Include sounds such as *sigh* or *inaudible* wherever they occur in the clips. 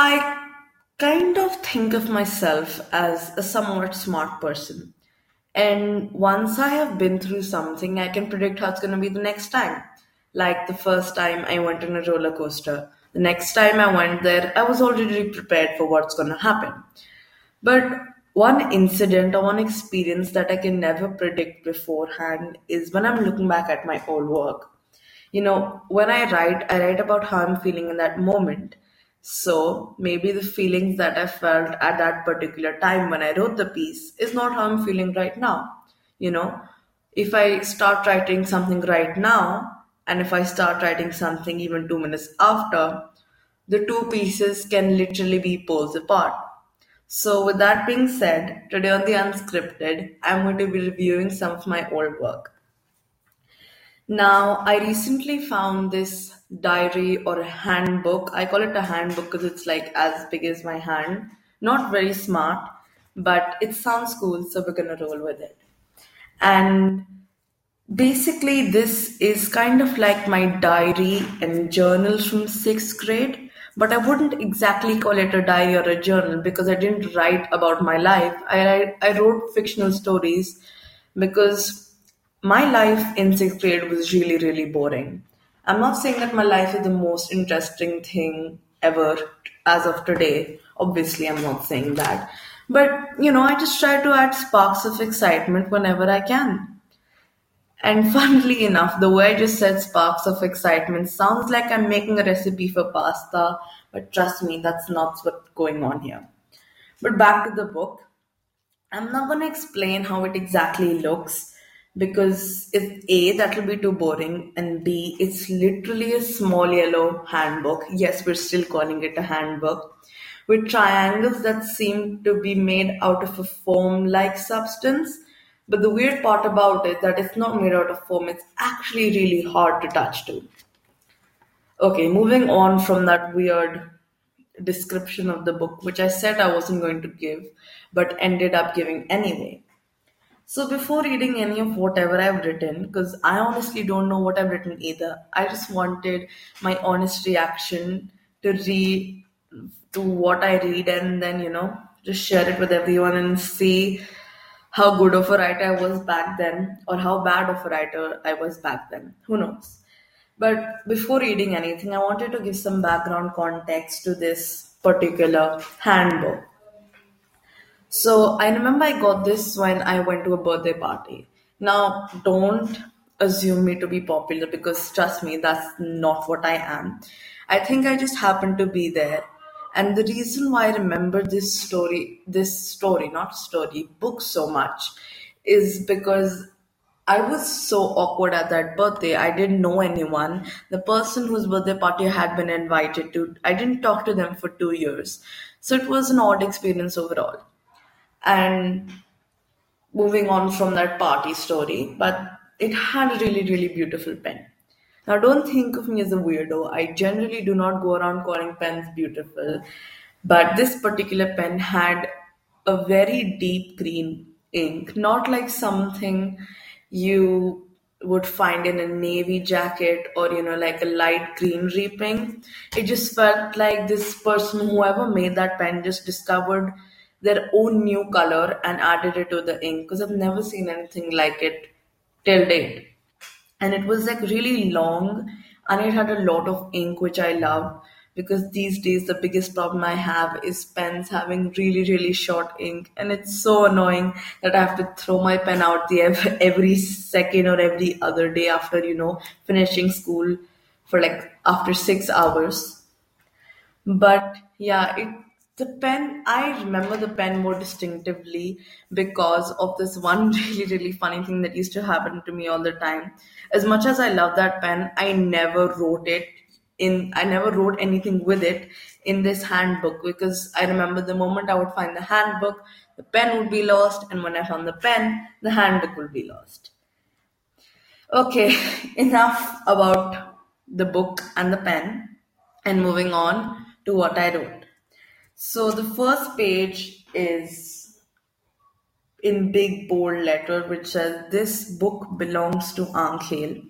I kind of think of myself as a somewhat smart person. And once I have been through something, I can predict how it's going to be the next time. Like the first time I went on a roller coaster. The next time I went there, I was already prepared for what's going to happen. But one incident or one experience that I can never predict beforehand is when I'm looking back at my old work. You know, when I write, I write about how I'm feeling in that moment. So maybe the feelings that I felt at that particular time when I wrote the piece is not how I'm feeling right now. You know, if I start writing something right now, and if I start writing something even two minutes after, the two pieces can literally be poles apart. So, with that being said, today on the Unscripted, I'm going to be reviewing some of my old work. Now, I recently found this diary or a handbook. I call it a handbook because it's like as big as my hand. Not very smart, but it sounds cool, so we're gonna roll with it. And basically, this is kind of like my diary and journals from sixth grade, but I wouldn't exactly call it a diary or a journal because I didn't write about my life. I, I wrote fictional stories because my life in sixth grade was really, really boring. I'm not saying that my life is the most interesting thing ever as of today. Obviously, I'm not saying that. But, you know, I just try to add sparks of excitement whenever I can. And *laughs* funnily enough, the way I just said sparks of excitement sounds like I'm making a recipe for pasta, but trust me, that's not what's going on here. But back to the book. I'm not going to explain how it exactly looks because if A, that will be too boring, and B, it's literally a small yellow handbook. Yes, we're still calling it a handbook with triangles that seem to be made out of a foam like substance. But the weird part about it that it's not made out of foam, it's actually really hard to touch to. Okay, moving on from that weird description of the book, which I said I wasn't going to give, but ended up giving anyway. So before reading any of whatever I've written, because I honestly don't know what I've written either, I just wanted my honest reaction to read to what I read and then, you know, just share it with everyone and see how good of a writer I was back then or how bad of a writer I was back then. Who knows? But before reading anything, I wanted to give some background context to this particular handbook. So I remember I got this when I went to a birthday party. Now, don't assume me to be popular because trust me, that's not what I am. I think I just happened to be there. And the reason why I remember this story, this story, not story, book so much is because I was so awkward at that birthday. I didn't know anyone. The person whose birthday party I had been invited to, I didn't talk to them for two years. So it was an odd experience overall. And moving on from that party story, but it had a really, really beautiful pen. Now, don't think of me as a weirdo. I generally do not go around calling pens beautiful, but this particular pen had a very deep green ink, not like something you would find in a navy jacket or you know like a light green reaping it just felt like this person whoever made that pen just discovered their own new color and added it to the ink because i've never seen anything like it till date. And it was like really long and it had a lot of ink which i love because these days the biggest problem i have is pens having really really short ink and it's so annoying that i have to throw my pen out the *laughs* every second or every other day after you know finishing school for like after 6 hours. But yeah, it the pen I remember the pen more distinctively because of this one *laughs* really, really funny thing that used to happen to me all the time. As much as I love that pen, I never wrote it in I never wrote anything with it in this handbook because I remember the moment I would find the handbook, the pen would be lost, and when I found the pen, the handbook would be lost. Okay, *laughs* enough about the book and the pen, and moving on to what I wrote. So the first page is in big bold letter, which says, This book belongs to Ankhel.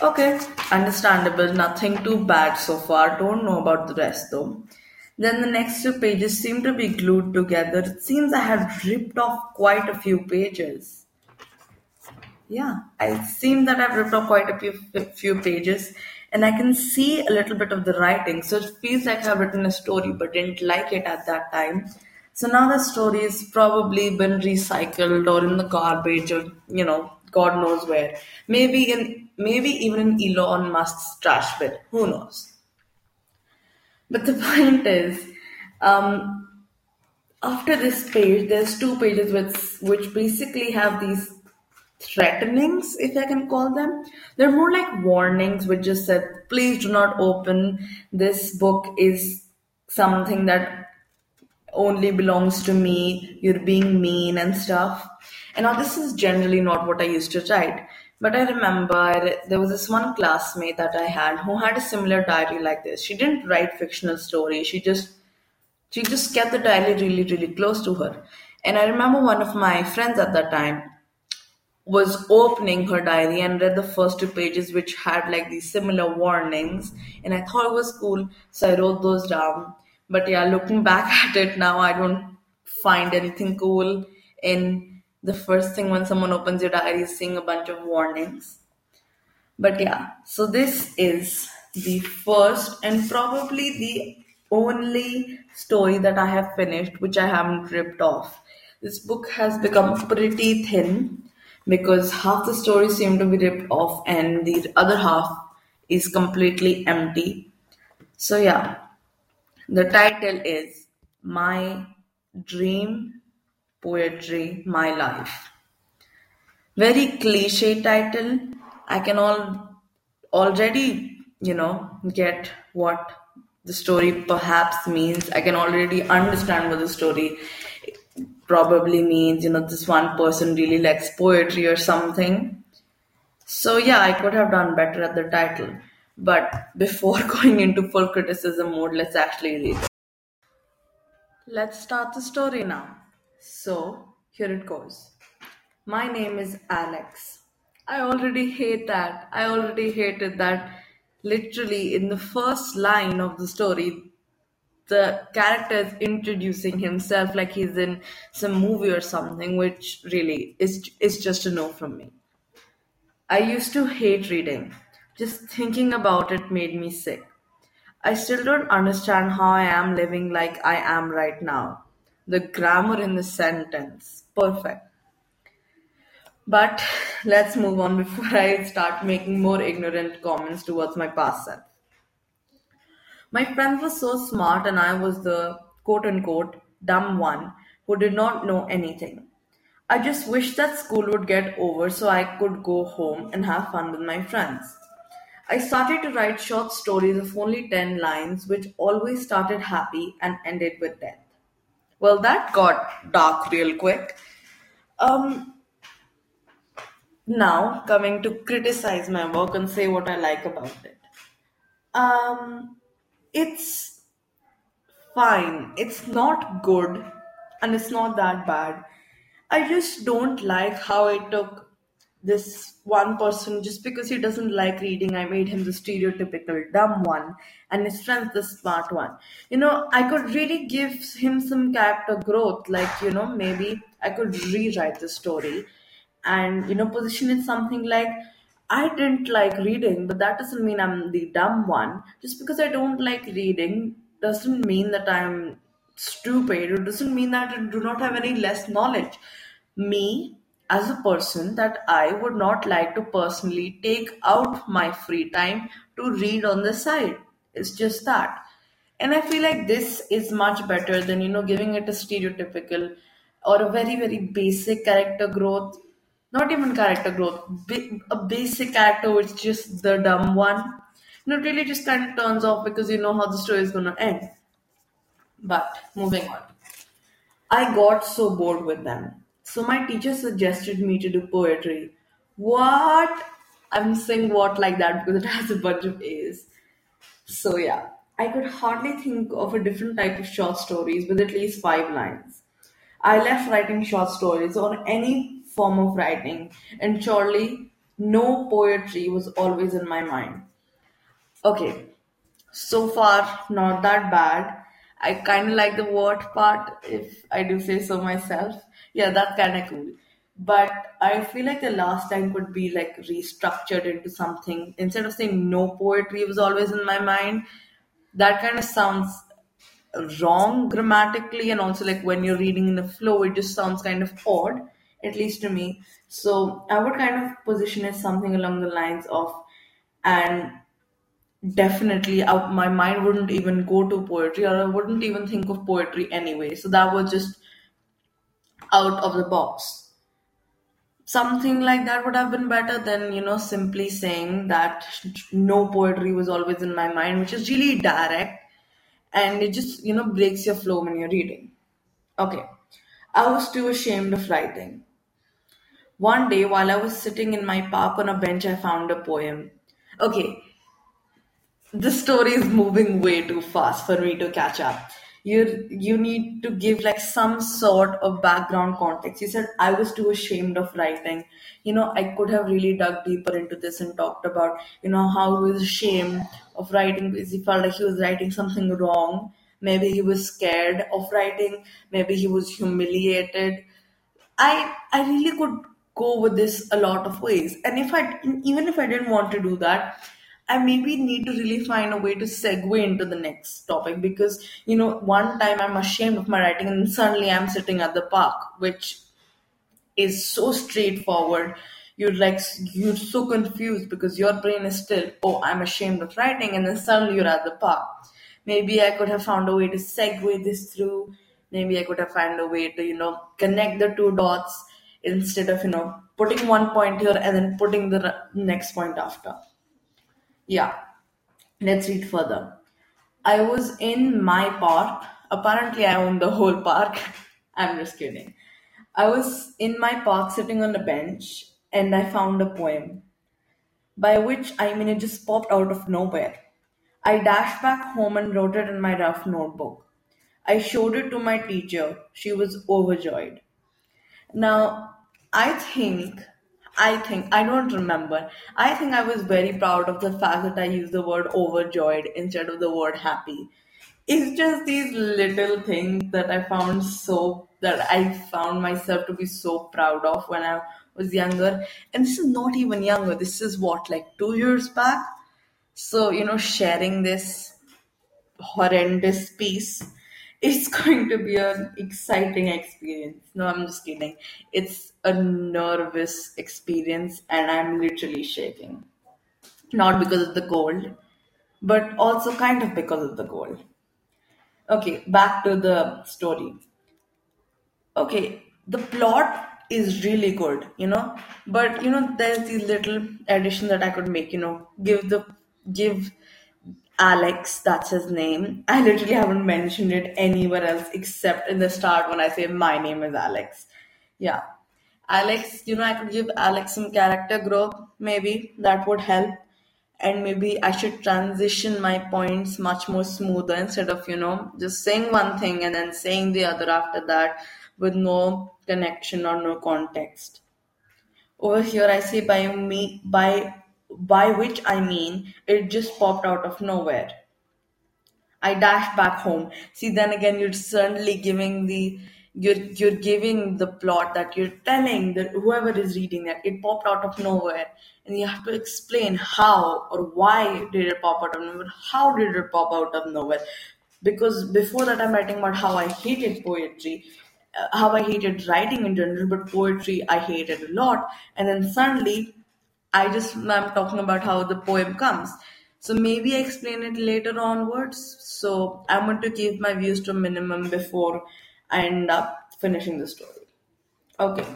Okay, understandable. Nothing too bad so far. Don't know about the rest though. Then the next two pages seem to be glued together. It seems I have ripped off quite a few pages. Yeah, I seem that I've ripped off quite a few, few pages and I can see a little bit of the writing. So it feels like I've written a story but didn't like it at that time. So now the story has probably been recycled or in the garbage or, you know, God knows where. Maybe in maybe even in Elon Musk's trash bin. Who knows? But the *laughs* point is, um, after this page, there's two pages which which basically have these threatenings, if I can call them. They're more like warnings, which just said, please do not open. This book is something that only belongs to me. You're being mean and stuff. And now this is generally not what I used to write. But I remember there was this one classmate that I had who had a similar diary like this. She didn't write fictional stories. She just she just kept the diary really, really close to her. And I remember one of my friends at that time was opening her diary and read the first two pages, which had like these similar warnings. And I thought it was cool, so I wrote those down. But yeah, looking *laughs* back at it now, I don't find anything cool in the first thing when someone opens your diary is seeing a bunch of warnings. But yeah, so this is the first and probably the only story that I have finished, which I haven't ripped off. This book has become pretty thin because half the story seem to be ripped off and the other half is completely empty. So yeah, the title is My Dream Poetry My Life. Very cliche title. I can all already, you know, get what the story perhaps means. I can already understand what the story probably means, you know, this one person really likes poetry or something. So, yeah, I could have done better at the title. But before *laughs* going into full criticism mode, let's actually read it. Let's start the story now. So, here it goes. My name is Alex. I already hate that. I already hated that. Literally, in the first line of the story, the character is introducing himself like he's in some movie or something, which really is is just a no from me. I used to hate reading. Just thinking about it made me sick. I still don't understand how I am living like I am right now. The grammar in the sentence, perfect. But let's move on before I start making more ignorant comments towards my past self. My friend was so smart, and I was the quote unquote dumb one who did not know anything. I just wished that school would get over so I could go home and have fun with my friends. I started to write short stories of only 10 lines, which always started happy and ended with death. Well, that got dark real quick. Um, now, coming to criticize my work and say what I like about it. Um, it's fine. It's not good and it's not that bad. I just don't like how it took this one person just because he doesn't like reading. I made him the stereotypical dumb one and his friend's the smart one. You know, I could really give him some character growth. Like, you know, maybe I could rewrite the story and, you know, position it something like I didn't like reading, but that doesn't mean I'm the dumb one. Just because I don't like reading doesn't mean that I'm stupid. It doesn't mean that I do not have any less knowledge. Me, as a person, that I would not like to personally take out my free time to read on the side. It's just that. And I feel like this is much better than, you know, giving it a stereotypical or a very, very basic character growth not even character growth, a basic character which is just the dumb one. You know, it really just kind of turns off because you know how the story is going to end. But moving on. I got so bored with them. So my teacher suggested me to do poetry. What? I'm saying what like that because it has a bunch of A's. So yeah, I could hardly think of a different type of short stories with at least five lines. I left writing short stories or any form of writing, and surely no poetry was always in my mind. Okay, so far not that bad. I kind of like the word part, if I do say so myself. Yeah, that's kind of cool. But I feel like the last line could be like restructured into something. Instead of saying no poetry was always in my mind, that kind of sounds wrong grammatically and also like when you're reading in the flow it just sounds kind of odd at least to me. So i would kind of position it something along the lines of and definitely uh, my mind wouldn't even go to poetry or i wouldn't even think of poetry anyway. So that was just out of the box. Something like that would have been better than you know simply saying that no poetry was always in my mind which is really direct and it just you know breaks your flow when you're reading. Okay. I was too ashamed of writing one day while i was sitting in my park on a bench i found a poem okay the story is moving way too fast for me to catch up. You you need to give like some sort of background context. You said I was too ashamed of writing. You know, I could have really dug deeper into this and talked about, you know, how he was ashamed of writing because he felt like he was writing something wrong. Maybe he was scared of writing. Maybe he was humiliated. I I really could go with this a lot of ways. And if I even if I didn't want to do that, I maybe need to really find a way to segue into the next topic because you know one time I'm ashamed of my writing and suddenly I'm sitting at the park, which is so straightforward. You're like you're so confused because your brain is still, oh, I'm ashamed of writing, and then suddenly you're at the park. Maybe I could have found a way to segue this through. Maybe I could have found a way to, you know, connect the two dots instead of, you know, putting one point here and then putting the next point after. Yeah, let's read further. I was in my park. Apparently, I own the whole park. *laughs* I'm just kidding. I was in my park sitting on a bench and I found a poem, by which I mean it just popped out of nowhere. I dashed back home and wrote it in my rough notebook. I showed it to my teacher. She was overjoyed. Now, I think, I think, I don't remember. I think I was very proud of the fact that I used the word overjoyed instead of the word happy. It's just these little things that I found so, that I found myself to be so proud of when I was younger. And this is not even younger. This is what, like two years back? So, you know, sharing this horrendous piece it's going to be an exciting experience. No, I'm just kidding. It's a nervous experience, and I'm literally shaking. Not because of the cold, but also kind of because of the cold. Okay, back to the story. Okay, the plot is really good, you know, but you know, there's these little addition that I could make, you know, give the give Alex, that's his name. I literally haven't mentioned it anywhere else except in the start when I say my name is Alex. Yeah. Alex, you know, I could give Alex some character growth, maybe that would help. And maybe I should transition my points much more smoother instead of, you know, just saying one thing and then saying the other after that with no connection or no context. Over here, I say by me by by which I mean it just popped out of nowhere. I dashed back home. See, then again, you're certainly giving the you're you're giving the plot that you're telling that whoever is reading that it popped out of nowhere, and you have to explain how or why did it pop out of nowhere? How did it pop out of nowhere? Because before that, I'm writing about how I hated poetry, uh, how I hated writing in general, but poetry I hated a lot, and then suddenly I just I'm talking about how the poem comes. So maybe I explain it later onwards. So I want to keep my views to a minimum before I end up finishing the story. Okay.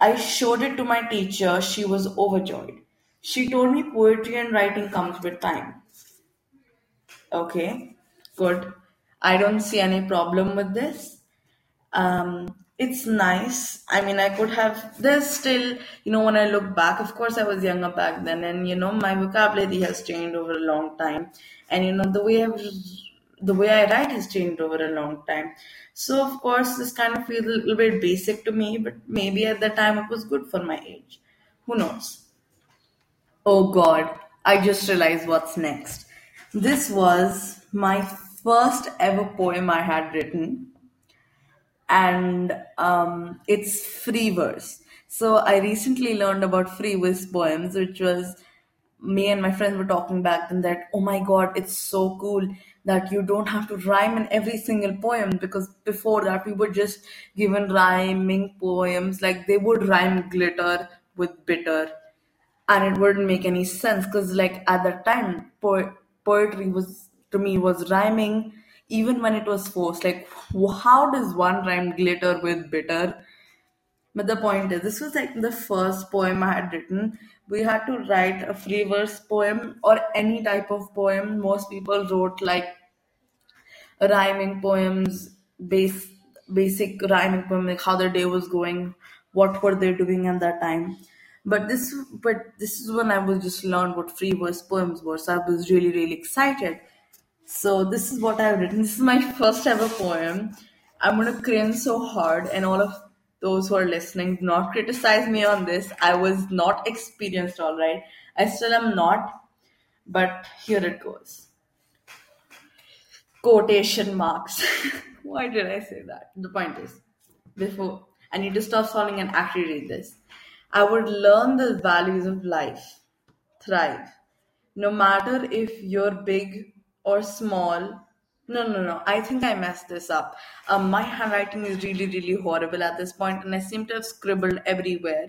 I showed it to my teacher. She was overjoyed. She told me poetry and writing comes with time. Okay, good. I don't see any problem with this. Um, it's nice. I mean, I could have, there's still, you know, when I look back, of course, I was younger back then, and, you know, my vocabulary has changed over a long time. And, you know, the way I've, the way I write has changed over a long time. So, of course, this kind of feels a little bit basic to me, but maybe at the time it was good for my age. Who knows? Oh God, I just realized what's next. This was my first ever poem I had written, and um, it's free verse. So I recently learned about free verse poems, which was me and my friends were talking back then that oh my god, it's so cool that you don't have to rhyme in every single poem because before that we were just given rhyming poems like they would rhyme glitter with bitter and it wouldn't make any sense because like at that time po- poetry was to me was rhyming even when it was forced like how does one rhyme glitter with bitter but the point is this was like the first poem i had written we had to write a free verse poem or any type of poem most people wrote like rhyming poems, base basic rhyming poem, like how their day was going, what were they doing at that time. But this, but this is when I was just learned what free verse poems were. So I was really, really excited. So this is what I've written. This is my *laughs* first ever poem. I'm gonna cringe so hard, and all of those who are listening, do not criticize me on this. I was not experienced, all right. I still am not, but here it goes quotation marks. *laughs* Why did I say that? The point is, before I need to stop sounding and actually read this. I would learn the values of life, thrive, no matter if you're big or small. No, no, no. I think I messed this up. Um, my handwriting is really, really horrible at this point, and I seem to have scribbled everywhere.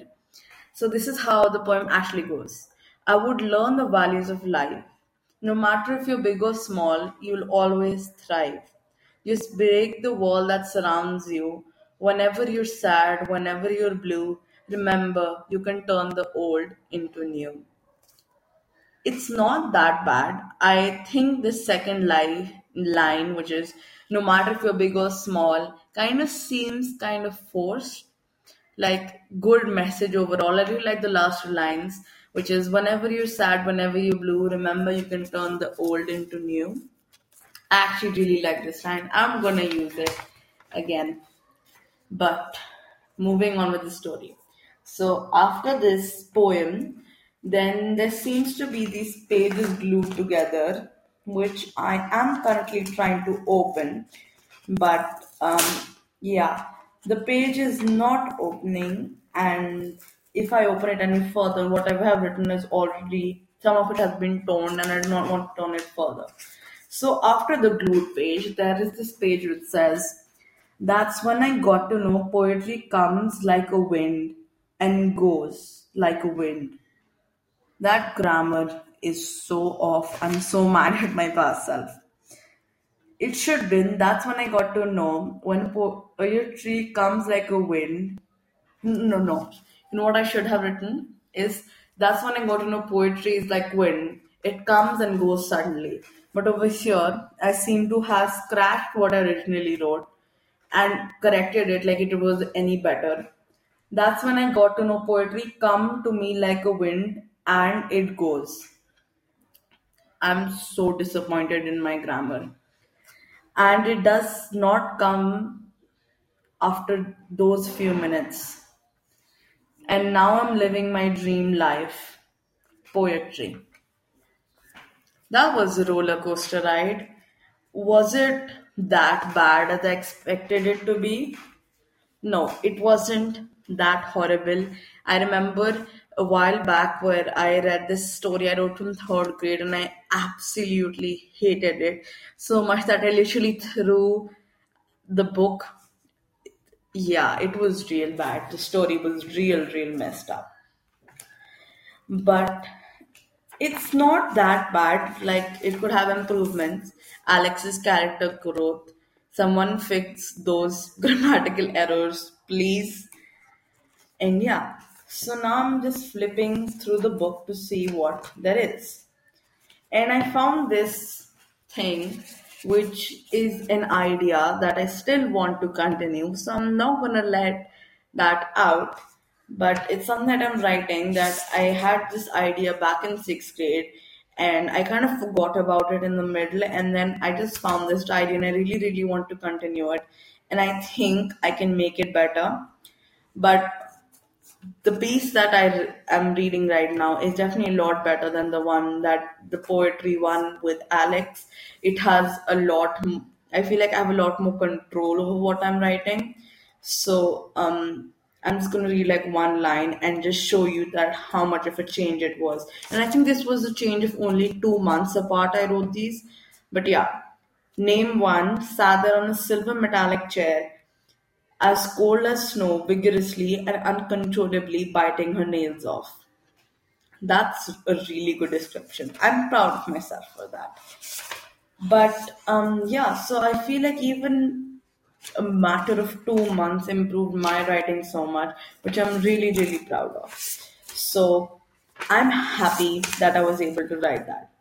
So, this is how the poem actually goes I would learn the values of life. No matter if you're big or small, you'll always thrive. Just break the wall that surrounds you. Whenever you're sad, whenever you're blue, remember you can turn the old into new. It's not that bad. I think the second line, line, which is no matter if you're big or small, kind of seems kind of forced like good message overall. I really like the last lines, which is whenever you're sad, whenever you're blue, remember you can turn the old into new. I actually really like this line. I'm gonna use it again. But moving on with the story. So after this poem, then there seems to be these pages glued together, which I am currently trying to open. But um, yeah, the page is not opening, and if I open it any further, whatever I have written is already some of it has been torn, and I do not want to turn it further. So after the glued page, there is this page which says, That's when I got to know poetry comes like a wind and goes like a wind. That grammar is so off. I'm so *laughs* mad at my past self. It should been. That's when I got to know when poetry comes like a wind. No, no. You know what I should have written is that's when I got to know poetry is like wind. It comes and goes suddenly. But over here, I seem to have scratched what I originally wrote and corrected it like it was any better. That's when I got to know poetry come to me like a wind and it goes. I'm so disappointed in my grammar. And it does not come after those few minutes. And now I'm living my dream life. Poetry. That was a roller coaster ride. Was it that bad as I expected it to be? No, it wasn't that horrible. I remember a while back where I read this story I wrote from third grade and I absolutely hated it so much that I literally threw the book. Yeah, it was real bad. The story was real, real messed up. But it's not that bad. Like, it could have improvements. Alex's character growth. Someone fix those *laughs* grammatical errors, please. And yeah, so now I'm just flipping through the book to see what there is. And I found this thing, which is an idea that I still want to continue. So I'm not gonna let that out. But it's something that I'm writing that I had this idea back in sixth grade and I kind of forgot about it in the middle and then I just found this idea and I really, really want to continue it. And I think I can make it better. But the piece that I am reading right now is definitely a lot better than the one that the poetry one with Alex. It has a lot. I feel like I have a lot more control over what I'm writing. So um, I'm just gonna read like one line and just show you that how much of a change it was. And I think this was a change of only two months apart. I wrote these, but yeah. Name one sat there on a silver metallic chair as cold as snow, vigorously and uncontrollably biting her nails off. That's a really good description. I'm proud of myself for that. But um, yeah, so I feel like even a matter of two months improved my writing so much, which I'm really, really proud of. So I'm happy that I was able to write that.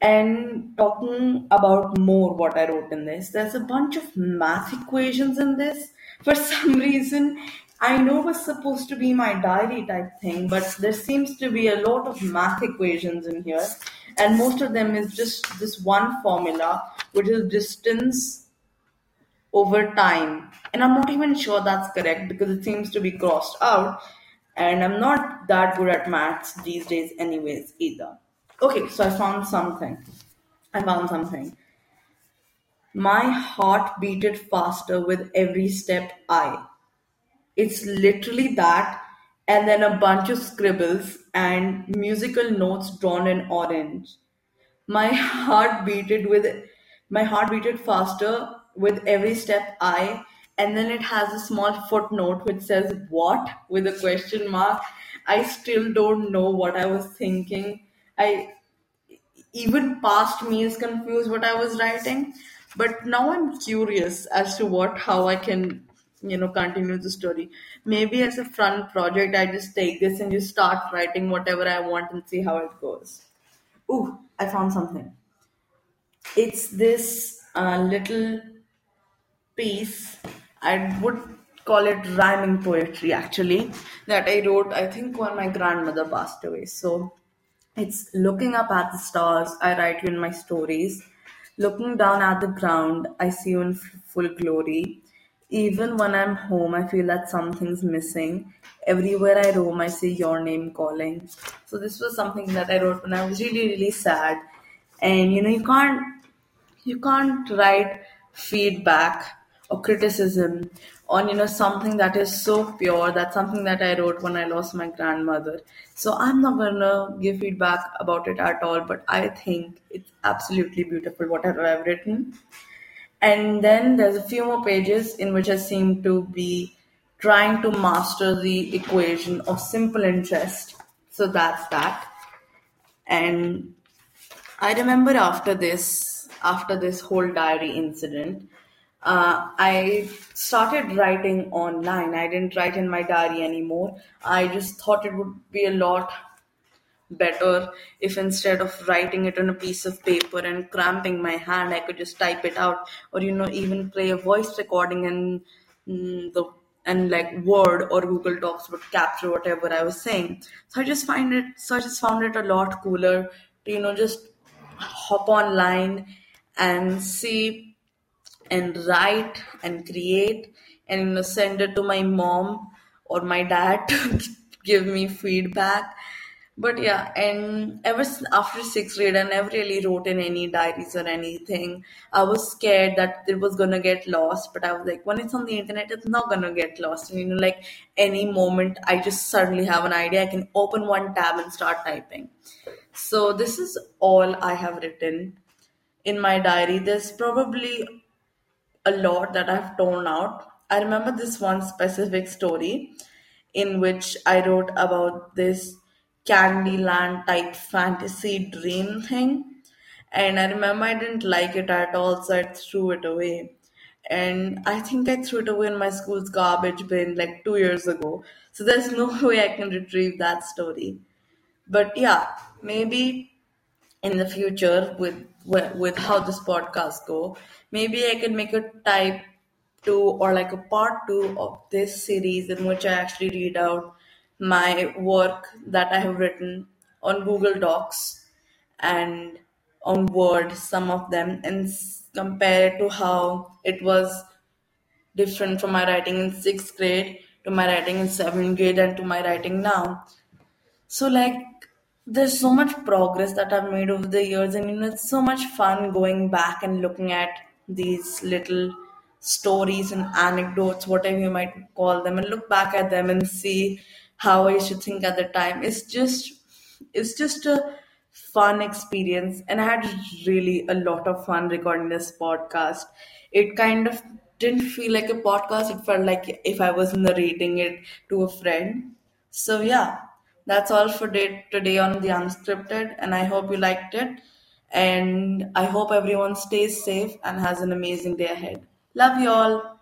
And talking about more what I wrote in this, there's a bunch of math equations in this. For *laughs* some reason, I know it was supposed to be my diary type thing, but there seems to be a lot of math equations in here. And most of them is just this one formula, which is distance over time. And I'm not even sure that's correct because it seems to be crossed out. And I'm not that good at maths these days, anyways, either. Okay, so I found something. I found something. My heart beated faster with every step I. It's literally that, and then a bunch of scribbles and musical notes drawn in orange. My heart beated with my heart beated faster with every step I, and then it has a small footnote which says "What?" with a question mark. I still don't know what I was thinking. I even past me is confused what I was writing, but now I'm curious as to what how I can you know continue the story. Maybe as a fun project, I just take this and just start writing whatever I want and see how it goes. Ooh, I found something. It's this uh, little piece. I would call it rhyming poetry actually that I wrote. I think when my grandmother passed away. So it's looking up at the stars. I write you in my stories. Looking down at the ground, I see you in full glory. Even when I'm home, I feel that something's missing. Everywhere I roam, I see your name calling. So this was something that I wrote when I was really, really sad. And you know, you can't you can't write feedback or criticism on you know something that is so pure that's something that i wrote when i lost my grandmother. So i'm not gonna give feedback about it at all but i think it's absolutely beautiful whatever i've written. And then there's a few more pages in which i seem to be trying to master the equation of simple interest. So that's that. And I remember after this, after this whole diary incident, uh, I started writing online. I didn't write in my diary anymore. I just thought it would be a lot better if instead of writing it on a piece of paper and cramping my hand, I could just type it out, or you know, even play a voice recording and mm, the and like Word or Google Docs would capture whatever I was saying. So I just find it, so I just found it a lot cooler to you know just hop online and see and write and create and send it to my mom or my dad *laughs* to give me feedback. But yeah, and ever after sixth grade, I never really wrote in any diaries or anything. I was scared that it was gonna get lost, but I was like, when it's on the internet, it's not gonna get lost. And you know, like any moment, I just suddenly have an idea, I can open one tab and start typing. So this is all I have written in my diary. There's probably a lot that I've torn out. I remember this one specific story in which I wrote about this Candyland type fantasy dream thing. And I remember I didn't like it at all, so I threw it away. And I think I threw it away in my school's garbage bin like two years ago. So there's *laughs* no way I can retrieve that story. But yeah, maybe in the future with with how this podcast go maybe i can make a type two or like a part two of this series in which i actually read out my work that i have written on google docs and on word some of them and compare it to how it was different from my writing in sixth grade to my writing in seventh grade and to my writing now. So like there's so much progress that I've made over the years and you know it's so much fun going back and looking at these little stories and anecdotes, whatever you might call them, and look back at them and see how I used to think at the time. It's just it's just a fun experience and I had really a lot of fun recording this podcast. It kind of didn't feel like a podcast, it felt like if I was narrating it to a friend. So yeah, that's all for day, today on the unscripted, and I hope you liked it. And I hope everyone stays safe and has an amazing day ahead. Love you all.